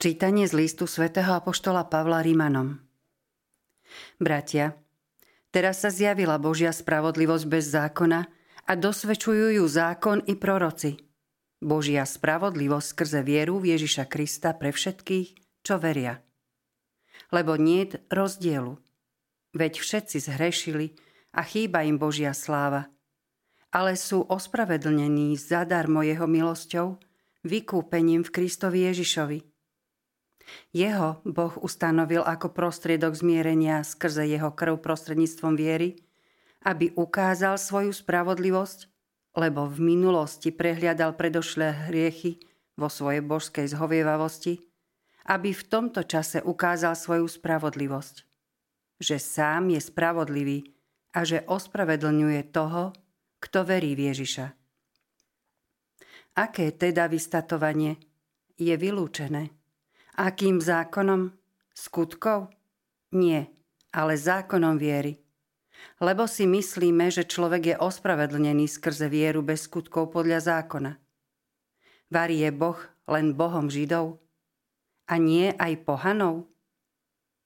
Čítanie z listu svätého Apoštola Pavla Rímanom Bratia, teraz sa zjavila Božia spravodlivosť bez zákona a dosvedčujú ju zákon i proroci. Božia spravodlivosť skrze vieru v Ježiša Krista pre všetkých, čo veria. Lebo nie rozdielu. Veď všetci zhrešili a chýba im Božia sláva. Ale sú ospravedlnení zadarmo jeho milosťou, vykúpením v Kristovi Ježišovi – jeho Boh ustanovil ako prostriedok zmierenia skrze jeho krv prostredníctvom viery, aby ukázal svoju spravodlivosť, lebo v minulosti prehliadal predošlé hriechy vo svojej božskej zhovievavosti, aby v tomto čase ukázal svoju spravodlivosť, že sám je spravodlivý a že ospravedlňuje toho, kto verí v Ježiša. Aké teda vystatovanie je vylúčené? Akým zákonom? Skutkov? Nie, ale zákonom viery. Lebo si myslíme, že človek je ospravedlnený skrze vieru bez skutkov podľa zákona. Varí je Boh len Bohom Židov? A nie aj pohanov?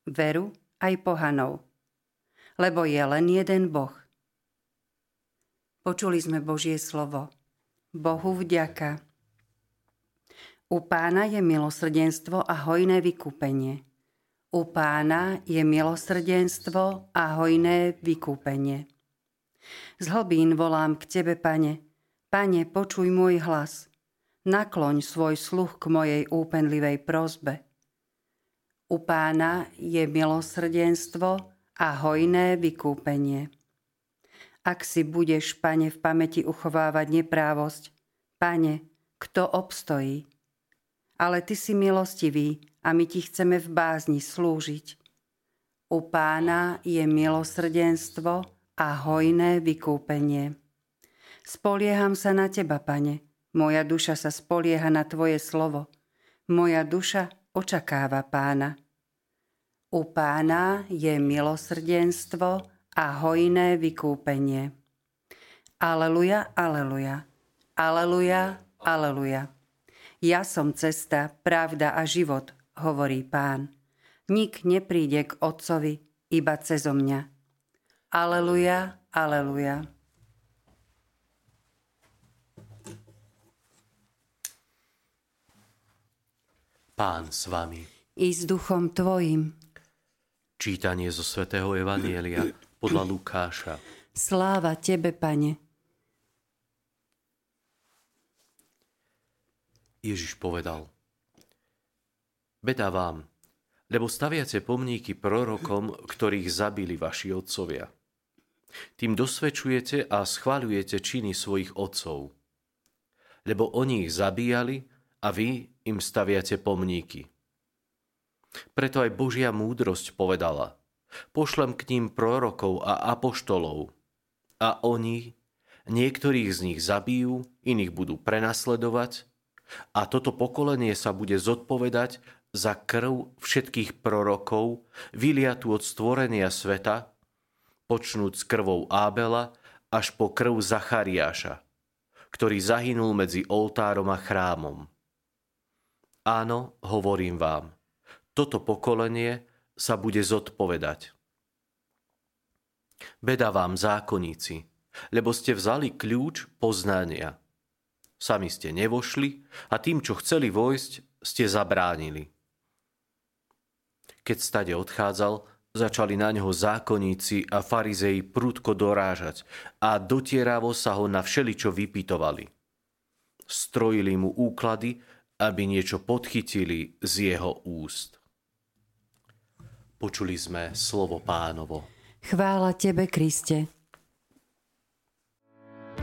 Veru aj pohanov. Lebo je len jeden Boh. Počuli sme Božie slovo. Bohu vďaka. U pána je milosrdenstvo a hojné vykúpenie. U pána je milosrdenstvo a hojné vykúpenie. Z hlbín volám k tebe, pane. Pane, počuj môj hlas. Nakloň svoj sluch k mojej úpenlivej prozbe. U pána je milosrdenstvo a hojné vykúpenie. Ak si budeš, pane, v pamäti uchovávať neprávosť, pane, kto obstojí? Ale Ty si milostivý a my Ti chceme v bázni slúžiť. U pána je milosrdenstvo a hojné vykúpenie. Spolieham sa na Teba, Pane. Moja duša sa spolieha na Tvoje slovo. Moja duša očakáva pána. U pána je milosrdenstvo a hojné vykúpenie. Aleluja, aleluja. Aleluja, aleluja. Ja som cesta, pravda a život, hovorí pán. Nik nepríde k Otcovi iba cezo mňa. Aleluja, aleluja. Pán s vami. I s duchom tvojim. Čítanie zo svätého Evanielia podľa Lukáša. Sláva tebe, pane. Ježiš povedal, Beda vám, lebo staviace pomníky prorokom, ktorých zabili vaši otcovia. Tým dosvedčujete a schváľujete činy svojich otcov. Lebo oni ich zabíjali a vy im staviate pomníky. Preto aj Božia múdrosť povedala, pošlem k ním prorokov a apoštolov a oni, niektorých z nich zabijú, iných budú prenasledovať a toto pokolenie sa bude zodpovedať za krv všetkých prorokov, vyliatú od stvorenia sveta, počnúť s krvou Ábela až po krv Zachariáša, ktorý zahynul medzi oltárom a chrámom. Áno, hovorím vám, toto pokolenie sa bude zodpovedať. Beda vám, zákonníci, lebo ste vzali kľúč poznania – Sami ste nevošli a tým, čo chceli vojsť, ste zabránili. Keď stade odchádzal, začali na neho zákonníci a farizei prudko dorážať a dotieravo sa ho na všeličo vypytovali. Strojili mu úklady, aby niečo podchytili z jeho úst. Počuli sme slovo pánovo. Chvála tebe, Kriste.